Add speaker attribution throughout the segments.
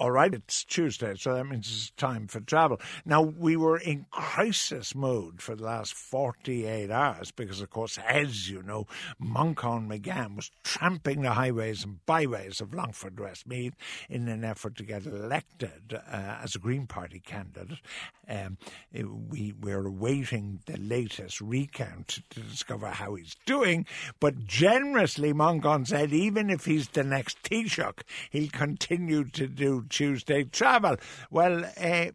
Speaker 1: All right, it's Tuesday, so that means it's time for travel. Now, we were in crisis mode for the last 48 hours because, of course, as you know, Manchan Magan was tramping the highways and byways of Longford Westmeath in an effort to get elected uh, as a Green Party candidate. Um, we, we're awaiting the latest recount to discover how he's doing, but generously, Manchan said even if he's the next Taoiseach, he'll continue to do Tuesday travel. Well, uh,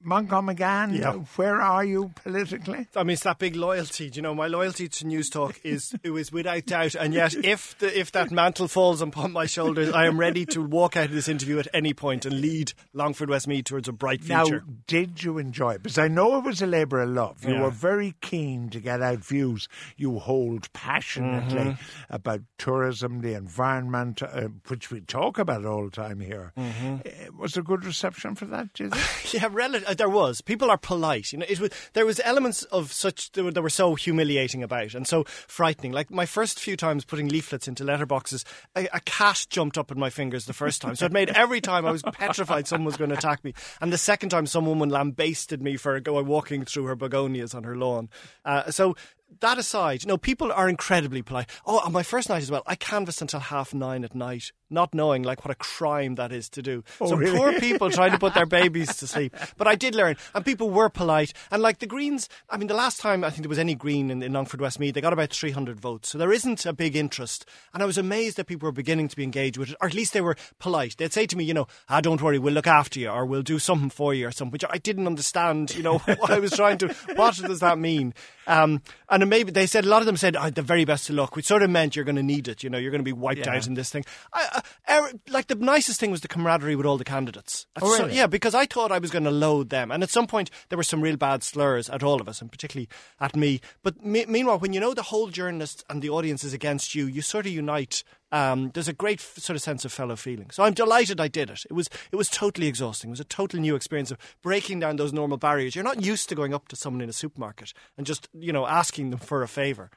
Speaker 1: Montgomery McGann, yeah. where are you politically?
Speaker 2: I mean, it's that big loyalty. Do you know, my loyalty to Newstalk is it was without doubt. And yet, if the, if that mantle falls upon my shoulders, I am ready to walk out of this interview at any point and lead Longford Westmeath towards a bright future.
Speaker 1: Now, did you enjoy it? Because I know it was a labour of love. You yeah. were very keen to get out views you hold passionately mm-hmm. about tourism, the environment, uh, which we talk about all the time here. Mm-hmm. Uh, was there good reception for that?
Speaker 2: yeah, relative uh, there was. People are polite. You know, it was there was elements of such that were, that were so humiliating about and so frightening. Like my first few times putting leaflets into letterboxes, a, a cat jumped up in my fingers the first time. So it made every time I was petrified someone was going to attack me. And the second time, some woman lambasted me for going walking through her begonias on her lawn. Uh, so that aside, you know, people are incredibly polite. Oh, on my first night as well, I canvassed until half nine at night not knowing like what a crime that is to do. Oh, so really? poor people trying to put their babies to sleep. But I did learn, and people were polite. And like the Greens, I mean, the last time I think there was any Green in, in Longford Westmeath, they got about 300 votes. So there isn't a big interest. And I was amazed that people were beginning to be engaged with it, or at least they were polite. They'd say to me, you know, ah, don't worry, we'll look after you, or we'll do something for you, or something, which I didn't understand, you know, what I was trying to, what does that mean? Um, and maybe they said, a lot of them said, oh, the very best of luck, which sort of meant you're going to need it, you know, you're going to be wiped yeah. out in this thing. I, I, like, like the nicest thing was the camaraderie with all the candidates.
Speaker 1: Oh, really?
Speaker 2: So, yeah, because I thought I was going to load them, and at some point there were some real bad slurs at all of us, and particularly at me. But me- meanwhile, when you know the whole journalist and the audience is against you, you sort of unite. Um, there's a great sort of sense of fellow feeling. So I'm delighted I did it. It was it was totally exhausting. It was a total new experience of breaking down those normal barriers. You're not used to going up to someone in a supermarket and just you know asking them for a favour.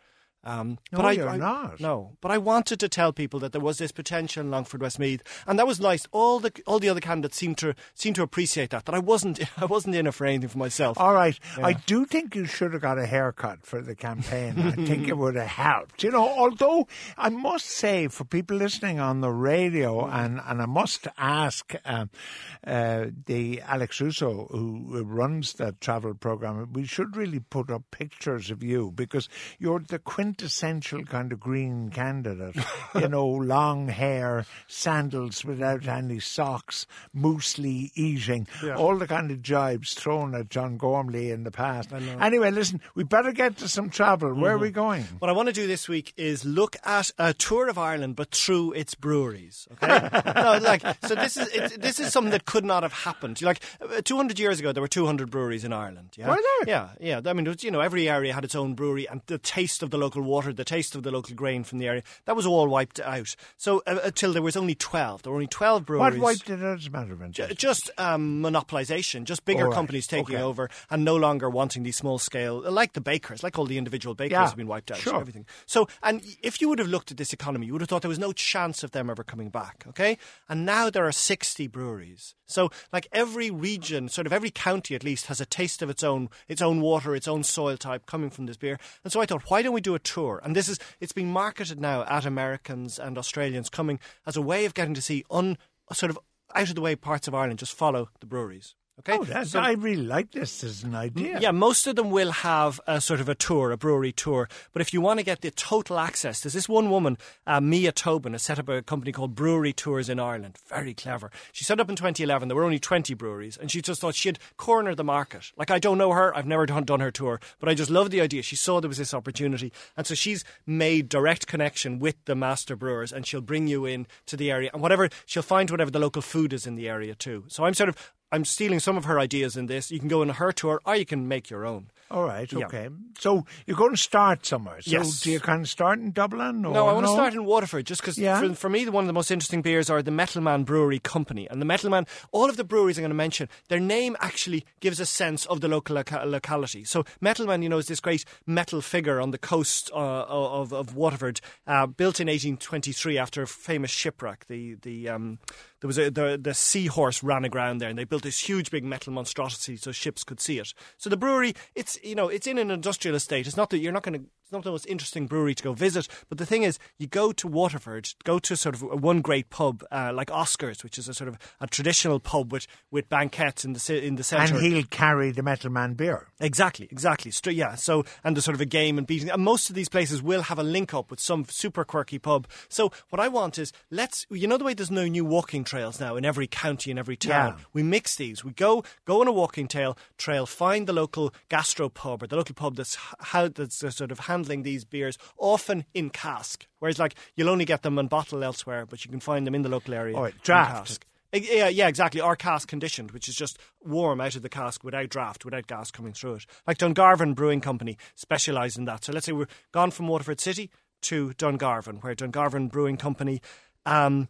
Speaker 1: Um, no, but I, you're I, not.
Speaker 2: No, but I wanted to tell people that there was this potential in Longford Westmeath, and that was nice. All the all the other candidates seemed to seem to appreciate that. That I wasn't I wasn't in it for anything for myself.
Speaker 1: All right, yeah. I do think you should have got a haircut for the campaign. I think it would have helped. You know, although I must say for people listening on the radio, and and I must ask um, uh, the Alex Russo who runs that travel program, we should really put up pictures of you because you're the quint quintessential kind of green candidate. you know, long hair, sandals without any socks, moosely eating, yeah. all the kind of jibes thrown at John Gormley in the past. Anyway, listen, we better get to some travel. Where mm-hmm. are we mm-hmm. going?
Speaker 2: What I want to do this week is look at a tour of Ireland, but through its breweries. Okay, no, like so. This is it, this is something that could not have happened. Like uh, 200 years ago, there were 200 breweries in Ireland. Yeah,
Speaker 1: were there?
Speaker 2: Yeah, yeah. I mean, was, you know, every area had its own brewery, and the taste of the local water, the taste of the local grain from the area, that was all wiped out. So uh, until there was only 12. There were only 12 breweries.
Speaker 1: What wiped it out as a matter of
Speaker 2: interest? Just um, monopolisation, just bigger right. companies taking
Speaker 1: okay.
Speaker 2: over and no longer wanting these small scale, like the bakers, like all the individual bakers
Speaker 1: yeah,
Speaker 2: have been wiped out.
Speaker 1: Sure.
Speaker 2: Everything. So, and if you would have looked at this economy, you would have thought there was no chance of them ever coming back, okay? And now there are 60 breweries. So, like every region, sort of every county at least, has a taste of its own, its own water, its own soil type coming from this beer. And so I thought, why don't we do a tour? And this is, it's being marketed now at Americans and Australians coming as a way of getting to see un, sort of out of the way parts of Ireland, just follow the breweries. Okay,
Speaker 1: oh, so, I really like this as an idea.
Speaker 2: Yeah, most of them will have a sort of a tour, a brewery tour. But if you want to get the total access, there's this one woman, uh, Mia Tobin, has set up a company called Brewery Tours in Ireland. Very clever. She set up in 2011. There were only 20 breweries, and she just thought she'd corner the market. Like I don't know her, I've never done, done her tour, but I just love the idea. She saw there was this opportunity, and so she's made direct connection with the master brewers, and she'll bring you in to the area, and whatever she'll find whatever the local food is in the area too. So I'm sort of I'm stealing some of her ideas in this. You can go on her tour, or you can make your own.
Speaker 1: All right, okay. Yeah. So you're going to start somewhere. So
Speaker 2: yes.
Speaker 1: do you kind of start in Dublin? no,
Speaker 2: I want no? to start in Waterford just because yeah. for, for, me, one of the most interesting beers are the Metalman Brewery Company. And the Metalman, all of the breweries I'm going to mention, their name actually gives a sense of the local loca- locality. So Metalman, you know, is this great metal figure on the coast uh, of, of Waterford, uh, built in 1823 after a famous shipwreck, the, the, um, the there was a the, the seahorse ran aground there, and they built this huge big metal monstrosity so ships could see it. So the brewery, it's you know it's in an industrial estate. It's not that you're not going to it's not the most interesting brewery to go visit, but the thing is, you go to Waterford, go to sort of one great pub uh, like Oscars, which is a sort of a traditional pub with, with banquettes in the in the centre.
Speaker 1: And he'll carry the Metal Man beer.
Speaker 2: Exactly, exactly. Yeah. So and the sort of a game and beating. And most of these places will have a link up with some super quirky pub. So what I want is let's you know the way there's no new walking trails now in every county in every town.
Speaker 1: Yeah.
Speaker 2: We mix these. We go go on a walking trail, trail, find the local gastro pub or the local pub that's how that's uh, sort of handling these beers, often in cask. Whereas like you'll only get them in bottle elsewhere, but you can find them in the local area.
Speaker 1: Oh, draft.
Speaker 2: cask. Eh, Yeah, yeah, exactly. Or cask conditioned, which is just warm out of the cask without draft, without gas coming through it. Like Dungarvan Brewing Company specialise in that. So let's say we're gone from Waterford City to Dungarvan, where Dungarvan Brewing Company. Um,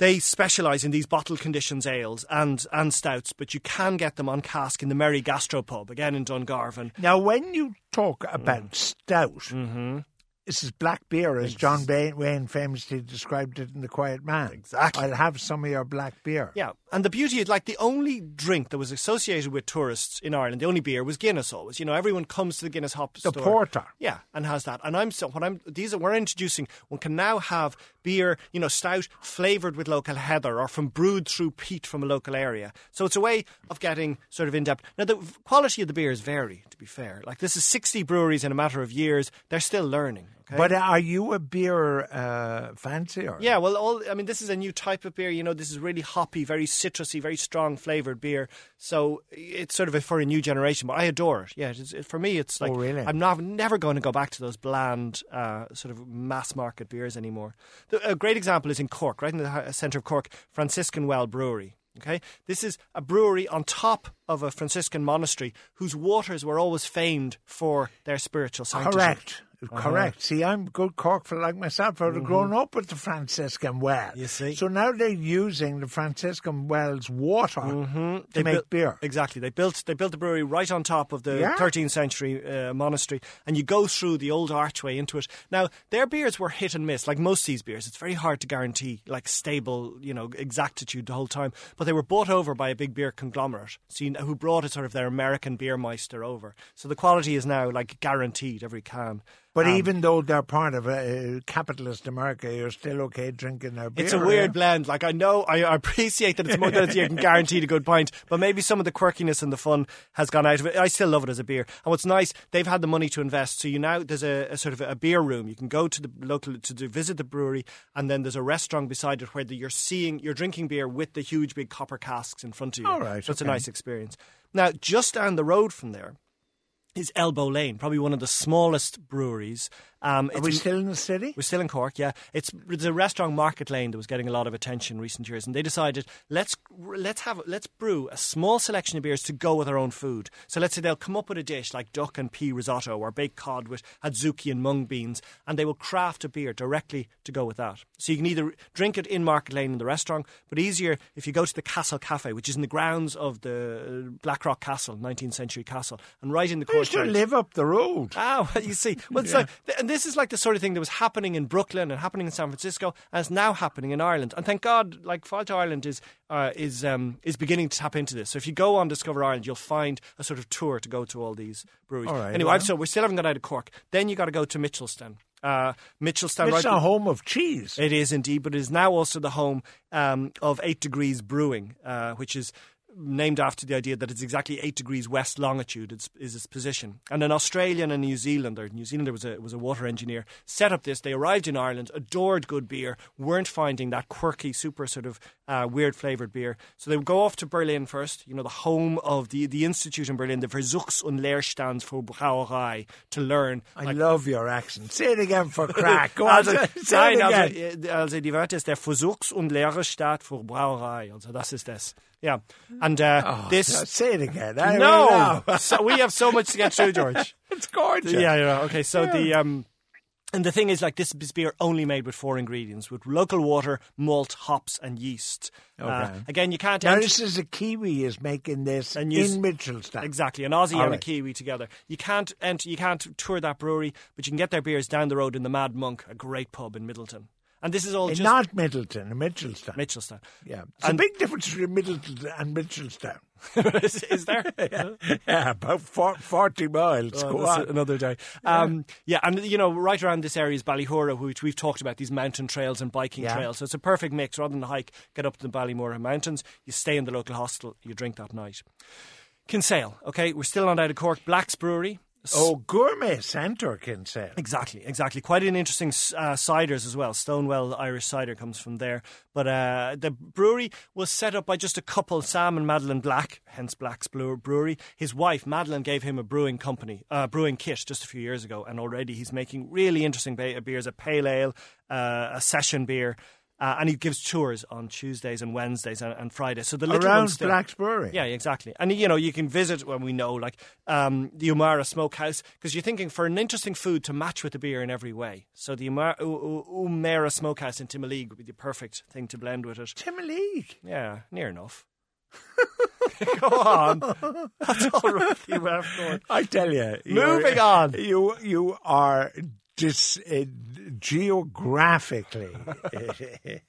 Speaker 2: they specialise in these bottle conditions ales and, and stouts, but you can get them on cask in the Merry Gastropub, again in Dungarvan.
Speaker 1: Now, when you talk
Speaker 2: Mm.
Speaker 1: about stout,
Speaker 2: Mm-hmm.
Speaker 1: this is black beer, as John Wayne famously described it in The Quiet Man.
Speaker 2: Exactly.
Speaker 1: I'll have some of your black beer.
Speaker 2: Yeah, and the beauty is like the only drink that was associated with tourists in Ireland, the only beer was Guinness. Always, you know, everyone comes to the Guinness hop
Speaker 1: The
Speaker 2: store.
Speaker 1: porter.
Speaker 2: Yeah, and has that. And I'm so what I'm these are we're introducing. One can now have beer, you know, stout flavored with local heather or from brewed through peat from a local area. So it's a way of getting sort of in depth. Now the quality of the beers vary. To be fair, like this is 60 breweries in a matter of years. They're still learning. Okay?
Speaker 1: But are you a beer uh, fancier?
Speaker 2: Yeah, well, all I mean, this is a new type of beer. You know, this is really hoppy, very citrusy, very strong flavored beer. So it's sort of a, for a new generation. But I adore it. Yeah, it for me, it's like
Speaker 1: Oh, really?
Speaker 2: I'm not never going to go back to those bland, uh, sort of mass market beers anymore. The, a great example is in Cork, right in the centre of Cork, Franciscan Well Brewery. Okay, this is a brewery on top of a Franciscan monastery whose waters were always famed for their spiritual sanctity.
Speaker 1: Correct.
Speaker 2: Uh-huh.
Speaker 1: Correct. See, I'm good Cork for like myself. I'd have grown up with the Franciscan well.
Speaker 2: Mm-hmm. You see.
Speaker 1: So now they're using the Franciscan well's water
Speaker 2: Mm-hmm. They
Speaker 1: make
Speaker 2: built-
Speaker 1: beer.
Speaker 2: Exactly. They built they built the brewery right on top of the
Speaker 1: Yeah.
Speaker 2: 13th century uh, monastery, and you go through the old archway into it. Now their beers were hit and miss, like most of these beers. It's very hard to guarantee like stable, you know, exactitude the whole time. But they were bought over by a big beer conglomerate, so you know, who brought it sort of their American beer meister over. So the quality is now like guaranteed every can.
Speaker 1: But
Speaker 2: Um,
Speaker 1: even though they're part of a capitalist America, you're still okay drinking their beer.
Speaker 2: It's a weird
Speaker 1: eh?
Speaker 2: blend. Like I know, I I appreciate that it's more than you can guaranteed a good pint, but maybe some of the quirkiness and the fun has gone out of it. I still love it as a beer. And what's nice, they've had the money to invest. So you now there's a, a sort of a beer room. You can go to the local to do, visit the brewery, and then there's a restaurant beside it where the, you're seeing you're drinking beer with the huge big copper casks in front of you.
Speaker 1: All right,
Speaker 2: so it's a nice experience. Now, just down the road from there. Is Elbow Lane, probably one of the smallest breweries. Um,
Speaker 1: Are we still in the city?
Speaker 2: we're still in Cork, yeah. It's it's a restaurant Market Lane that was getting a lot of attention in recent years, and they decided let's let's have let's brew a small selection of beers to go with our own food. So let's say they'll come up with a dish like duck and pea risotto or baked cod with adzuki and mung beans, and they will craft a beer directly to go with that. So you can either drink it in Market Lane in the restaurant, but easier if you go to the Castle Cafe, which is in the grounds of the Blackrock Castle, 19th century castle, and right in the
Speaker 1: I used to
Speaker 2: courtyard.
Speaker 1: live up the road.
Speaker 2: Ah, well, you see. Well,
Speaker 1: Yeah.
Speaker 2: like, and this is like the sort of thing that was happening in Brooklyn and happening in San Francisco, and it's now happening in Ireland. And thank God, like Fáilte Ireland is uh, is um, is beginning to tap into this. So if you go on Discover Ireland, you'll find a sort of tour to go to all these breweries.
Speaker 1: All right,
Speaker 2: anyway,
Speaker 1: well.
Speaker 2: So we still haven't got out of Cork. Then you got to go to Mitchelstown. Uh, Mitchelstown,
Speaker 1: It's
Speaker 2: right?
Speaker 1: a home of cheese.
Speaker 2: It is indeed, but it is now also the home um, of Eight Degrees Brewing, uh, which is named after the idea that it's exactly eight degrees west longitude is, is its position. And an Australian and New Zealander, New Zealander was a was a water engineer, set up this. They arrived in Ireland, adored good beer, weren't finding that quirky, super sort of uh, weird flavoured beer. So they would go off to Berlin first, you know, the home of the, the institute in Berlin, the Versuchs- und Lehranstalt für Brauerei, to learn.
Speaker 1: I love your accent. Say it again for crack. Go on,
Speaker 2: Also,
Speaker 1: say it
Speaker 2: also,
Speaker 1: again.
Speaker 2: äh, also die Wörter ist der Versuchs- und Lehrestaat für Brauerei. Also das ist das. Yeah. And uh,
Speaker 1: Oh,
Speaker 2: this...
Speaker 1: Say it again. I
Speaker 2: no! so we have so much to get through, George.
Speaker 1: It's gorgeous.
Speaker 2: Yeah, yeah. Okay, so the... um. And the thing is, like, this beer only made with four ingredients: with local water, malt, hops, and yeast. Uh,
Speaker 1: Okay.
Speaker 2: again, you can't.
Speaker 1: Now
Speaker 2: ent-
Speaker 1: this is a Kiwi is making this
Speaker 2: And use-
Speaker 1: in Mitchelstown.
Speaker 2: Exactly, an Aussie
Speaker 1: All
Speaker 2: and a. Kiwi together. You can't enter, you can't tour that brewery, but you can get their beers down the road in the Mad Monk, a great pub in Middleton. And this is all just
Speaker 1: Not Middleton, Mitchelstown.
Speaker 2: Mitchelstown.
Speaker 1: yeah. It's a big difference between Middleton and Mitchelstown.
Speaker 2: is, is there?
Speaker 1: yeah, about four, 40 miles.
Speaker 2: Oh, another day. Um, yeah, and you know, right around this area is Ballyhoura, which we've talked about these mountain trails and biking
Speaker 1: Yeah.
Speaker 2: trails. So it's a perfect mix. Rather than hike, get up to the Ballyhoura Mountains, you stay in the local hostel, you drink that night. Kinsale, okay, we're still on out of Cork. Black's Brewery.
Speaker 1: Oh, gourmet centre, Kinsale.
Speaker 2: Exactly, exactly. Quite an interesting uh, ciders as well. Stonewell Irish cider comes from there. But uh, the brewery was set up by just a couple, Sam and Madeline Black, hence Black's Brewery. His wife, Madeline, gave him a brewing company, uh, brewing kit just a few years ago, and already he's making really interesting beers: a pale ale, uh, a session beer. Uh, and he gives tours on Tuesdays and Wednesdays and, and Fridays. So the little
Speaker 1: Around
Speaker 2: ones still-
Speaker 1: Black's Brewery.
Speaker 2: yeah, exactly. And you know, you can visit when we know, like um, the Ummera Smokehouse, because you're thinking for an interesting food to match with the beer in every way. So the Ummera, U- U- Umara Smokehouse in Timoleague would be the perfect thing to blend with it.
Speaker 1: Timoleague.
Speaker 2: Yeah, near enough. Go on. That's all right. You have.
Speaker 1: I tell you.
Speaker 2: Moving on.
Speaker 1: You, you are dis, uh, geographically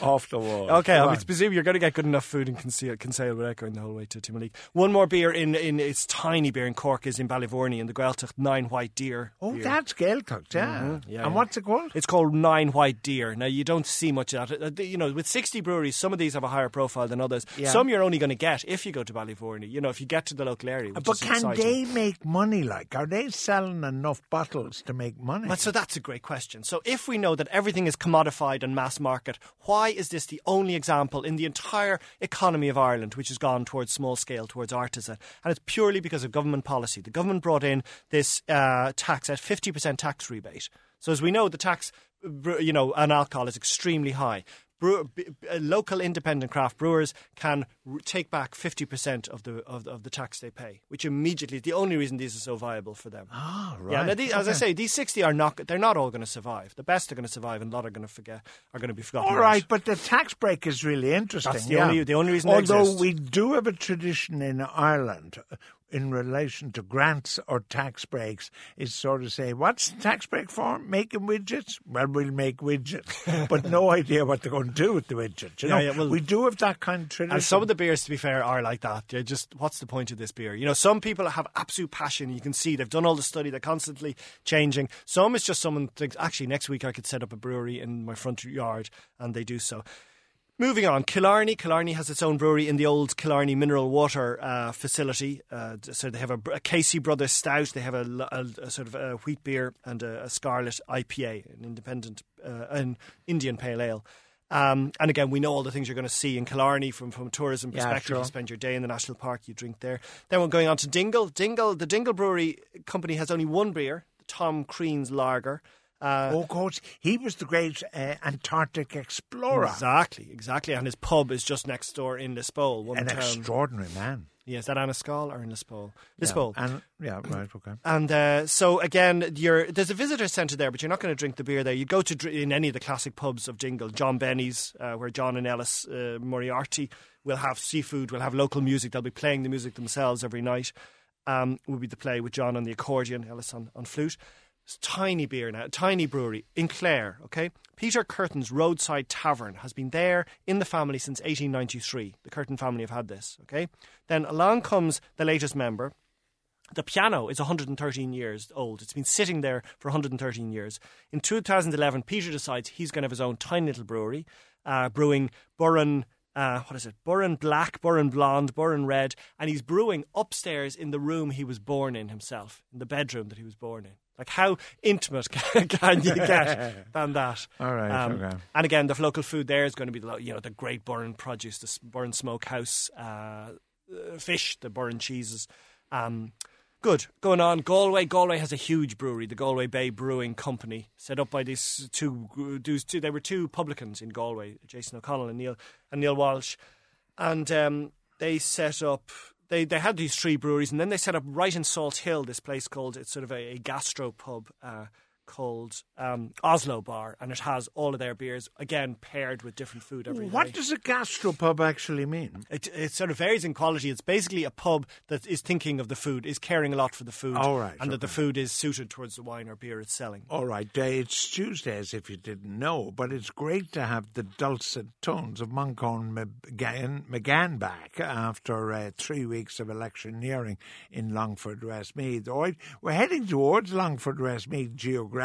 Speaker 1: off the wall.
Speaker 2: Okay,
Speaker 1: Come
Speaker 2: I
Speaker 1: on.
Speaker 2: presume you're going to get good enough food in Kinsale, Kinsale without going the whole way to Timoleague. One more beer in, in its tiny beer in Cork is in Ballyvourney in the Gaeltacht Nine White Deer.
Speaker 1: Oh,
Speaker 2: beer.
Speaker 1: that's Gaeltacht, yeah.
Speaker 2: Mm-hmm. Yeah,
Speaker 1: and what's it called?
Speaker 2: It's called Nine White Deer. Now you don't see much of that. Uh, You know, with sixty breweries, some of these have a higher profile than others.
Speaker 1: Yeah.
Speaker 2: Some you're only going to get if you go to Ballyvourney. You know, if you get to the local area.
Speaker 1: But can
Speaker 2: exciting.
Speaker 1: they make money? Like, are they selling enough bottles to make money?
Speaker 2: Well, so that's a great question. So, if we know that everything is commodified and mass market, why is this the only example in the entire economy of Ireland which has gone towards small scale, towards artisan? And it's purely because of government policy. The government brought in this uh, tax at 50% tax rebate. So, as we know, the tax, you know, on alcohol is extremely high. Brew, b- b- uh, local independent craft brewers can r- take back 50% of the, of, the- of the tax they pay, which immediately is the only reason these are so viable for them.
Speaker 1: Ah, right.
Speaker 2: Yeah, now these, as I say, these sixty are not. They're not all going to survive. The best are going to survive, and a lot are going to forget. Are going to be forgotten.
Speaker 1: All right, but the tax break is really interesting.
Speaker 2: That's the
Speaker 1: yeah.
Speaker 2: only- the only reason
Speaker 1: Although we do have a tradition in Ireland uh, in relation to grants or tax breaks, is sort of say, what's the tax break for? Making widgets? Well, we'll make widgets, but no idea what they're going to do with the widgets. You know,
Speaker 2: yeah, well-
Speaker 1: we do have that kind of tradition.
Speaker 2: And some of the beers, to be fair, are like that. They're just, what's the point of this beer? You know, some people have absolute passion. You can see they've done all the study. They're constantly changing. Some it's just someone thinks, actually, next week I could set up a brewery in my front yard, and they do so. Moving on, Killarney. Killarney has its own brewery in the old Killarney mineral water uh, facility. Uh, so they have a, a Casey Brothers Stout. They have a sort of a wheat beer and a, a Scarlet IPA, an independent, uh, an Indian pale ale. Um, and again, we know all the things you're going to see in Killarney from, from a tourism
Speaker 1: Yeah,
Speaker 2: perspective.
Speaker 1: sure.
Speaker 2: You spend your day in the national park, you drink there. Then we're going on to Dingle. Dingle, the Dingle Brewery Company has only one beer, the Tom Crean's Lager. Uh,
Speaker 1: Oh, coach, he was the great uh, Antarctic explorer.
Speaker 2: Exactly, exactly. And his pub is just next door in Lispoel, one
Speaker 1: An
Speaker 2: town.
Speaker 1: extraordinary man.
Speaker 2: yeah, is that Annascaul or in Lispoel?
Speaker 1: Yeah,
Speaker 2: Lispoel.
Speaker 1: And, yeah, right, okay.
Speaker 2: And uh, so again, you're, there's a visitor centre there, but you're not going to drink the beer there. You go to dr- in any of the classic pubs of Dingle, John Benny's, uh, where John and Ellis uh, Moriarty will have seafood, will have local music. They'll be playing the music themselves every night. Um, will be the play with John on the accordion, Ellis on, on flute. Tiny beer now, tiny brewery in Clare. Okay, Peter Curtin's Roadside Tavern has been there in the family since 1893. The Curtin family have had this. Okay, then along comes the latest member, the piano is 113 years old. It's been sitting there for 113 years. In 2011, Peter decides he's going to have his own tiny little brewery, uh, brewing Burren. Uh, what is it? Burren Black, Burren Blonde, Burren Red, and he's brewing upstairs in the room he was born in himself, in the bedroom that he was born in. Like how intimate can, can you get than that?
Speaker 1: All right,
Speaker 2: Um,
Speaker 1: okay.
Speaker 2: And again, the local food there is going to be the you know the great Burren produce, the Burren Smokehouse uh, uh, fish, the Burren cheeses. Um, good. Going on, Galway. Galway has a huge brewery, the Galway Bay Brewing Company, set up by these two. These two they were two publicans in Galway, Jason O'Connell and Neil and Neil Walsh, and um, they set up. They, they had these three breweries, and then they set up right in Salt Hill this place called it's sort of a, a gastro pub uh, called um, Oslo Bar, and it has all of their beers again paired with different food every
Speaker 1: what
Speaker 2: day.
Speaker 1: does a gastropub actually mean?
Speaker 2: It, it sort of varies in quality. It's basically a pub that is thinking of the food, is caring a lot for the food,
Speaker 1: All right,
Speaker 2: and that the food is suited towards the wine or beer it's selling.
Speaker 1: All right, it's Tuesdays if you didn't know, but it's great to have the dulcet tones of Manchan Magan, Magan back after uh, three weeks of electioneering in Longford, Westmeath. All right, we're heading towards Longford, Westmeath geographically.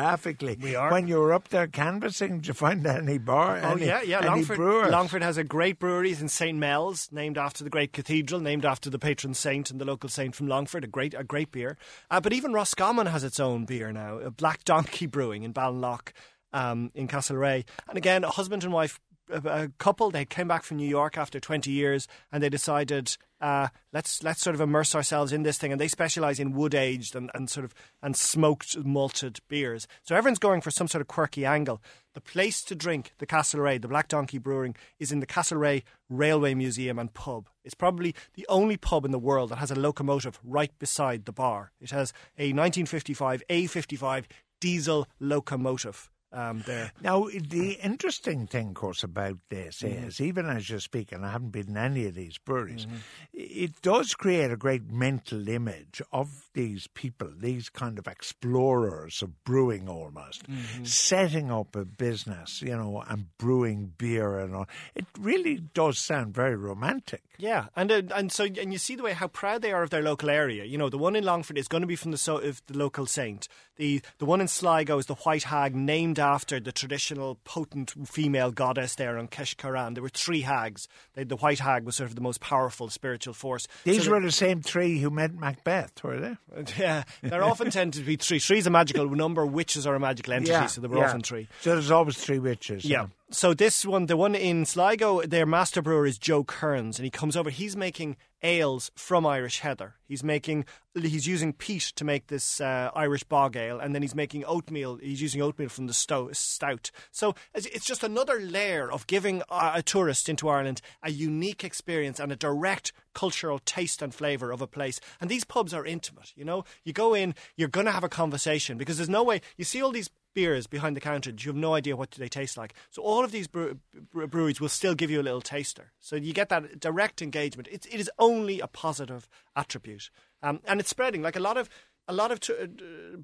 Speaker 2: We are.
Speaker 1: When you were up there canvassing, did you find any bar?
Speaker 2: Oh
Speaker 1: any,
Speaker 2: yeah, yeah. Longford? Longford has a great brewery in St Mel's, named after the great cathedral, named after the patron saint and the local saint from Longford. A great, a great beer. Uh, but even Roscommon has its own beer now. A Black Donkey Brewing in Ballinlough, um, in Castlerea. And again, a husband and wife. A couple. They came back from New York after 20 years and they decided uh, let's let's sort of immerse ourselves in this thing. And they specialize in wood aged and, and sort of and smoked malted beers. So everyone's going for some sort of quirky angle. The place to drink the Castlerea the Black Donkey Brewing is in the Castlerea Railway Museum and Pub. It's probably the only pub in the world that has a locomotive right beside the bar. It has a 1955 A55 diesel locomotive um, there
Speaker 1: Now, the interesting thing, of course, about this
Speaker 2: Mm-hmm.
Speaker 1: is, even as you're speaking, I haven't been in any of these breweries, it does create a great mental image of these people, these kind of explorers of brewing almost,
Speaker 2: Mm-hmm.
Speaker 1: setting up a business, you know, and brewing beer and all. It really does sound very romantic.
Speaker 2: Yeah, and uh, and so and you see the way how proud they are of their local area. You know, the one in Longford is going to be from the so, of the local saint. The the one in Sligo is the White Hag, named after the traditional potent female goddess there on Keshcorran. There were three hags. They, the White Hag was sort of the most powerful spiritual force.
Speaker 1: These
Speaker 2: So
Speaker 1: were the same three who met Macbeth, were they?
Speaker 2: yeah, there often tend to be three. Three is a magical number. Witches are a magical entity, so there were
Speaker 1: yeah.
Speaker 2: often three.
Speaker 1: So there's always three witches.
Speaker 2: Yeah. So this one, the one in Sligo, their master brewer is Joe Kearns, and he comes over. He's making ales from Irish heather. He's making, he's using peat to make this uh, Irish bog ale, and then he's making oatmeal. He's using oatmeal from the sto- stout. So it's it's just another layer of giving a, a tourist into Ireland a unique experience and a direct cultural taste and flavour of a place. And these pubs are intimate. You know, you go in, you're going to have a conversation because there's no way you see all these beers behind the counter. You have no idea what they taste like. So all of these brew- bre- breweries will still give you a little taster. So you get that direct engagement. It, it is only a positive attribute, um, and it's spreading. Like a lot of a lot of t- uh,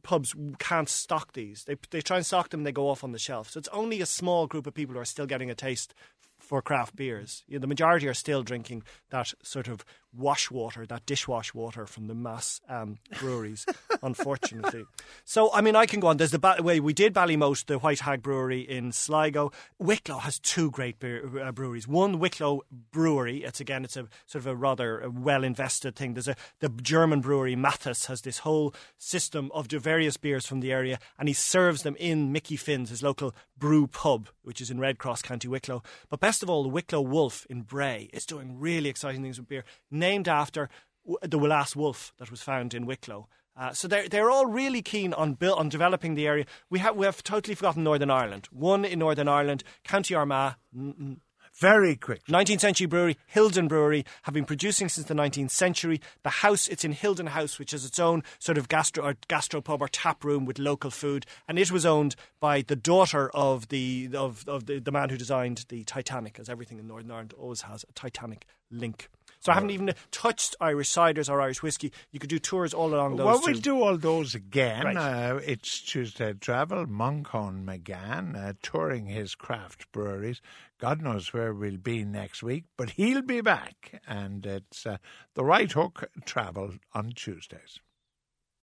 Speaker 2: pubs can't stock these. They they try and stock them, they go off on the shelf. So it's only a small group of people who are still getting a taste for craft beers. You know, the majority are still drinking that sort of wash water, that dishwash water from the mass um, breweries, unfortunately. So, I mean, I can go on. There's the ba- way we did Ballymote, the White Hag Brewery in Sligo. Wicklow has two great beer, uh, breweries. One Wicklow Brewery. It's again, it's a sort of a rather uh, well invested thing. There's a the German brewery Mathis has this whole system of the various beers from the area, and he serves them in Mickey Finn's, his local brew pub, which is in Red Cross, County Wicklow. But best of all, the Wicklow Wolf in Bray is doing really exciting things with beer, named after the last wolf that was found in Wicklow. Uh, so they're they're all really keen on build, on developing the area. We have we have totally forgotten Northern Ireland. One in Northern Ireland, County Armagh,
Speaker 1: Very quick.
Speaker 2: 19th century brewery, Hilden Brewery, have been producing since the 19th century. The house, it's in Hilden House, which has its own sort of gastro or gastropub or tap room with local food, and it was owned by the daughter of the of, of the, the man who designed the Titanic, as everything in Northern Ireland always has a Titanic link. So I haven't even touched Irish ciders or Irish whiskey. You could do tours all along those.
Speaker 1: Well,
Speaker 2: two.
Speaker 1: we'll do all those again.
Speaker 2: Right.
Speaker 1: Uh, it's Tuesday Travel, Manchan Magan, uh, touring his craft breweries. God knows where we'll be next week, but he'll be back. And it's uh, the right hook travel on Tuesdays.